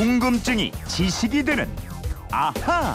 궁금증이 지식이 되는 아하.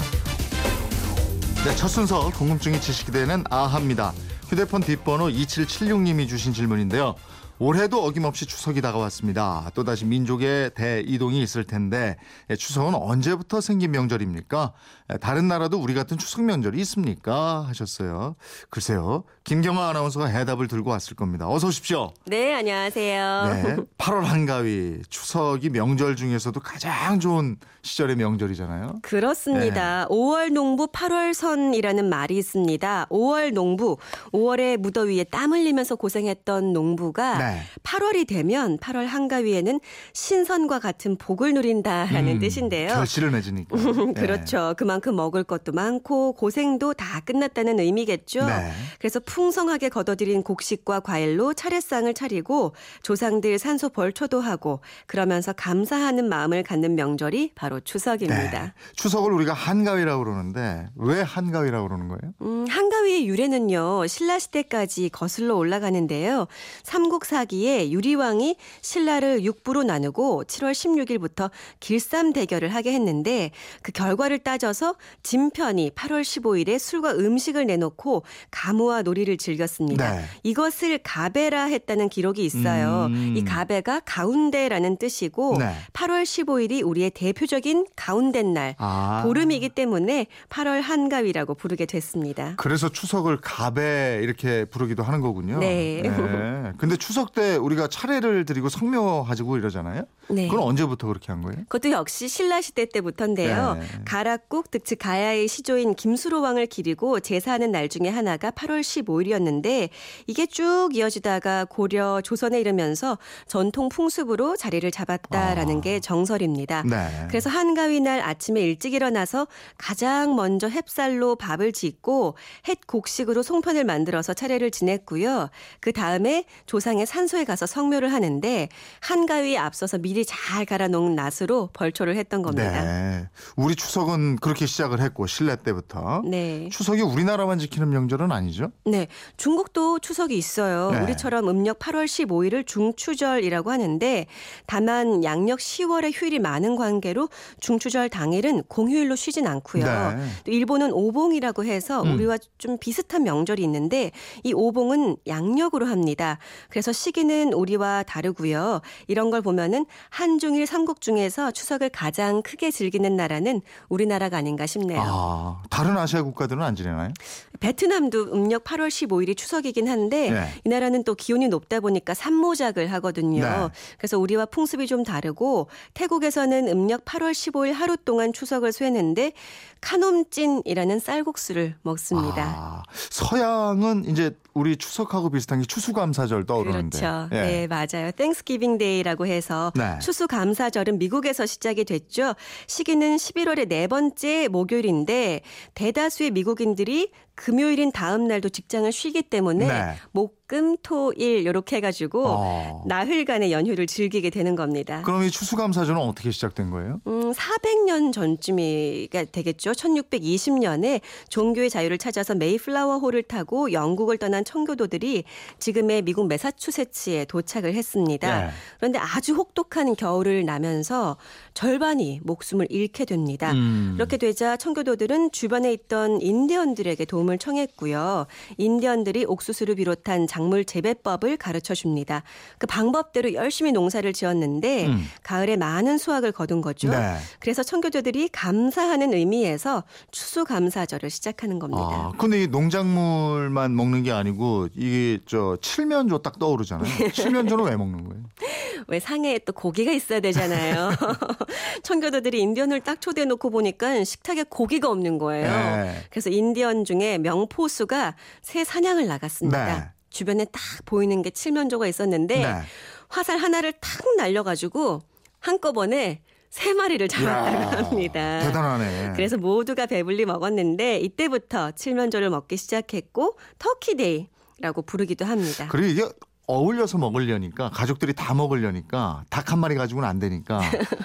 네, 첫 순서 궁금증이 지식이 되는 아하입니다. 휴대폰 뒷번호 2776님이 주신 질문인데요. 올해도 어김없이 추석이 다가왔습니다. 또다시 민족의 대이동이 있을 텐데 예, 추석은 언제부터 생긴 명절입니까? 예, 다른 나라도 우리 같은 추석 명절이 있습니까? 하셨어요. 글쎄요. 김경아 아나운서가 해답을 들고 왔을 겁니다. 어서 오십시오. 네, 안녕하세요. 네. 8월 한가위 추석이 명절 중에서도 가장 좋은 시절의 명절이잖아요. 그렇습니다. 네. 5월 농부 8월 선이라는 말이 있습니다. 5월 농부, 5월의 무더위에 땀 흘리면서 고생했던 농부가 네. 8월이 되면 8월 한가위에는 신선과 같은 복을 누린다라는 음, 뜻인데요. 결실을 맺으니까. 네. 그렇죠. 그만큼 먹을 것도 많고 고생도 다 끝났다는 의미겠죠. 네. 그래서 풍성하게 걷어들인 곡식과 과일로 차례상을 차리고 조상들 산소 벌초도 하고 그러면서 감사하는 마음을 갖는 명절이 바로 추석입니다. 네. 추석을 우리가 한가위라고 그러는데 왜 한가위라고 그러는 거예요? 음, 한가위의 유래는요, 신라 시대까지 거슬러 올라가는데요. 삼국사 기에 유리왕이 신라를 육부로 나누고 7월 16일부터 길쌈 대결을 하게 했는데 그 결과를 따져서 진편이 8월 15일에 술과 음식을 내놓고 가무와 놀이를 즐겼습니다. 네. 이것을 가베라 했다는 기록이 있어요. 음. 이 가베가 가운데라는 뜻이고 네. 8월 15일이 우리의 대표적인 가운데 날 아. 보름이기 때문에 8월 한가위라고 부르게 됐습니다. 그래서 추석을 가베 이렇게 부르기도 하는 거군요. 네. 근데 추석 때 우리가 차례를 드리고 성묘하고 이러잖아요. 네. 그건 언제부터 그렇게 한 거예요? 그것도 역시 신라 시대 때부터인데요. 네. 가락국 득즉 가야의 시조인 김수로 왕을 기리고 제사하는 날 중에 하나가 8월 15일이었는데 이게 쭉 이어지다가 고려 조선에 이르면서 전통 풍습으로 자리를 잡았다라는 아. 게 정설입니다. 네. 그래서 한가위 날 아침에 일찍 일어나서 가장 먼저 햅쌀로 밥을 짓고 햇 곡식으로 송편을 만들어서 차례를 지냈고요. 그 다음에 조상의 산소에 가서 성묘를 하는데 한가위에 앞서서 미리 잘 갈아 놓은 낫으로 벌초를 했던 겁니다. 네. 우리 추석은 그렇게 시작을 했고 신라 때부터. 네. 추석이 우리나라만 지키는 명절은 아니죠? 네. 중국도 추석이 있어요. 네. 우리처럼 음력 8월 15일을 중추절이라고 하는데 다만 양력 10월에 휴일이 많은 관계로 중추절 당일은 공휴일로 쉬진 않고요. 네. 또 일본은 오봉이라고 해서 음. 우리와 좀 비슷한 명절이 있는데 이 오봉은 양력으로 합니다. 그래서 시기는 우리와 다르고요. 이런 걸 보면은 한중일 삼국 중에서 추석을 가장 크게 즐기는 나라는 우리나라가 아닌가 싶네요. 아, 다른 아시아 국가들은 안 지내나요? 베트남도 음력 8월 15일이 추석이긴 한데 네. 이 나라는 또 기온이 높다 보니까 산모작을 하거든요. 네. 그래서 우리와 풍습이 좀 다르고 태국에서는 음력 8월 15일 하루 동안 추석을 쇠는데 카놈찐이라는 쌀국수를 먹습니다. 아, 서양은 이제 우리 추석하고 비슷한 게 추수감사절 떠오르는데. 그렇죠. 예. 네, 맞아요. Thanksgiving Day라고 해서 네. 추수감사절은 미국에서 시작이 됐죠. 시기는 11월의 네 번째 목요일인데 대다수의 미국인들이 금요일인 다음 날도 직장을 쉬기 때문에 네. 목, 금, 토, 일 이렇게 해가지고 어. 나흘간의 연휴를 즐기게 되는 겁니다. 그럼 이 추수감사절은 어떻게 시작된 거예요? 음, 400년 전쯤이가 되겠죠. 1620년에 종교의 자유를 찾아서 메이플라워 호를 타고 영국을 떠난 청교도들이 지금의 미국 매사추세츠에 도착을 했습니다. 네. 그런데 아주 혹독한 겨울을 나면서 절반이 목숨을 잃게 됩니다. 음. 이렇게 되자 청교도들은 주변에 있던 인디언들에게 도움을 청했고요. 인디언들이 옥수수를 비롯한 작물 재배법을 가르쳐 줍니다. 그 방법대로 열심히 농사를 지었는데 음. 가을에 많은 수확을 거둔 거죠. 네. 그래서 청교도들이 감사하는 의미에서 추수감사절을 시작하는 겁니다. 아, 근데 이 농작물만 먹는 게 아니고 이게 저 칠면조 딱 떠오르잖아요. 칠면조는 왜 먹는 거예요? 왜 상해에 또 고기가 있어야 되잖아요. 청교도들이 인디언을 딱 초대해 놓고 보니까 식탁에 고기가 없는 거예요. 네. 그래서 인디언 중에 명포수가 새 사냥을 나갔습니다. 네. 주변에 딱 보이는 게 칠면조가 있었는데 네. 화살 하나를 탁 날려가지고 한꺼번에 세 마리를 잡았다고 합니다. 대단하네. 그래서 모두가 배불리 먹었는데 이때부터 칠면조를 먹기 시작했고 터키데이라고 부르기도 합니다. 그리고 이게 어울려서 먹으려니까 가족들이 다 먹으려니까 닭 한 마리 가지고는 안 되니까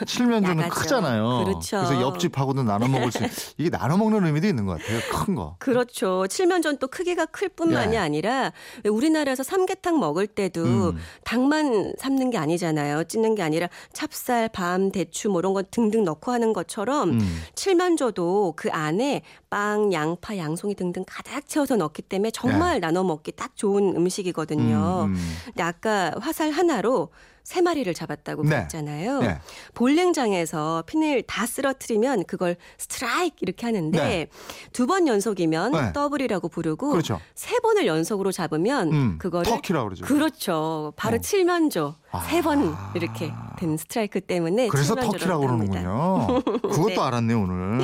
칠면조는 야가죠. 크잖아요. 그렇죠. 래서 옆집하고도 나눠 먹을 수 있- 이게 나눠 먹는 의미도 있는 것 같아요. 큰 거. 그렇죠. 칠면조는 또 크기가 클 뿐만이 예. 아니라 왜 우리나라에서 삼계탕 먹을 때도 음. 닭만 삶는 게 아니잖아요. 찢는 게 아니라 찹쌀, 밤, 대추 뭐 이런 거 등등 넣고 하는 것처럼 음. 칠면조도 그 안에 빵, 양파, 양송이 등등 가득 채워서 넣기 때문에 정말 나눠 먹기 딱 좋은 음식이거든요. 음, 음. 근데 아까 화살 하나로 세 마리를 잡았다고 네. 그랬잖아요. 네. 볼링장에서 핀을 다 쓰러뜨리면 그걸 스트라이크 이렇게 하는데 네. 두번 연속이면 네. 더블이라고 부르고 그렇죠. 세 번을 연속으로 잡으면 음, 그거를 터키라고 그러죠. 그렇죠. 바로 어. 칠면조 아. 세번 이렇게 된 스트라이크 때문에 그래서 터키라고. 그러는군요. 그것도 네. 알았네 오늘.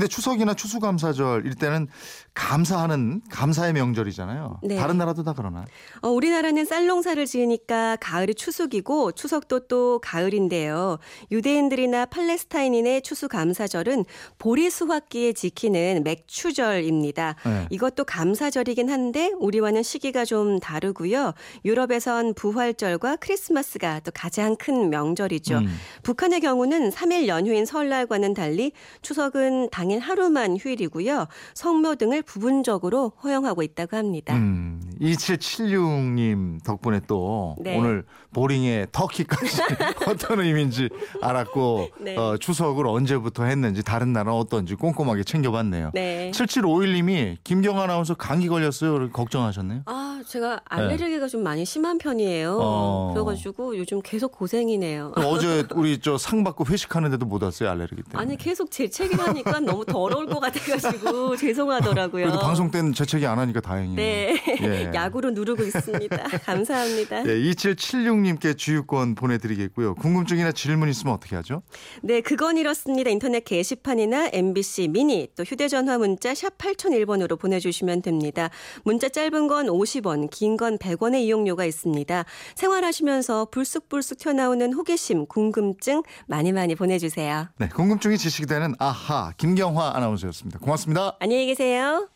어. 근데 추석이나 추수감사절 이때는 감사하는 감사의 명절이잖아요. 네. 다른 나라도 다 그러나? 어, 우리나라는 쌀농사를 지으니까 가을이 추석이고 추석도 또 가을인데요. 유대인들이나 팔레스타인인의 추수감사절은 보리 수확기에 지키는 맥추절입니다. 네. 이것도 감사절이긴 한데 우리와는 시기가 좀 다르고요. 유럽에선 부활절과 크리스마스가 또 가장 큰 명절이죠. 음. 북한의 경우는 3일 연휴인 설날과는 달리 추석은 당일 하루만 휴일이고요. 성묘 등을 부분적으로 허용하고 있다고 합니다. 음, 2776님 덕분에 또 네. 오늘 보링의 터키까지 어떤 의미인지 알았고 네. 어, 추석을 언제부터 했는지 다른 나라는 어떤지 꼼꼼하게 챙겨봤네요. 네. 7751님이 김경 아나운서 감기 걸렸어요. 걱정하셨네요. 아, 제가 알레르기가 좀 많이 심한 편이에요. 어. 그래가지고 요즘 계속 고생이네요. 어제 우리 저 상 받고 회식하는데도 못 왔어요 알레르기 때문에. 아니 계속 재채기를 하니까 너무 더러울 것 같아가지고 죄송하더라고요. 그래도 방송 때는 재채기 안 하니까 다행이에요. 네, 예. 약으로 누르고 있습니다. 감사합니다. 예, 2776님께 주유권 보내드리겠고요. 궁금증이나 질문 있으면 어떻게 하죠? 네, 그건 이렇습니다. 인터넷 게시판이나 MBC 미니 또 휴대전화 문자 샵 8001번으로 보내주시면 됩니다. 문자 짧은 건 50원, 긴 건 100원의 이용료가 있습니다. 생활하시면서 불쑥불쑥 튀어나오는 호기심, 궁금증 많이 많이 보내주세요. 네, 궁금증이 지식이 되는 아하 김경화 아나운서였습니다. 고맙습니다. 안녕히 계세요.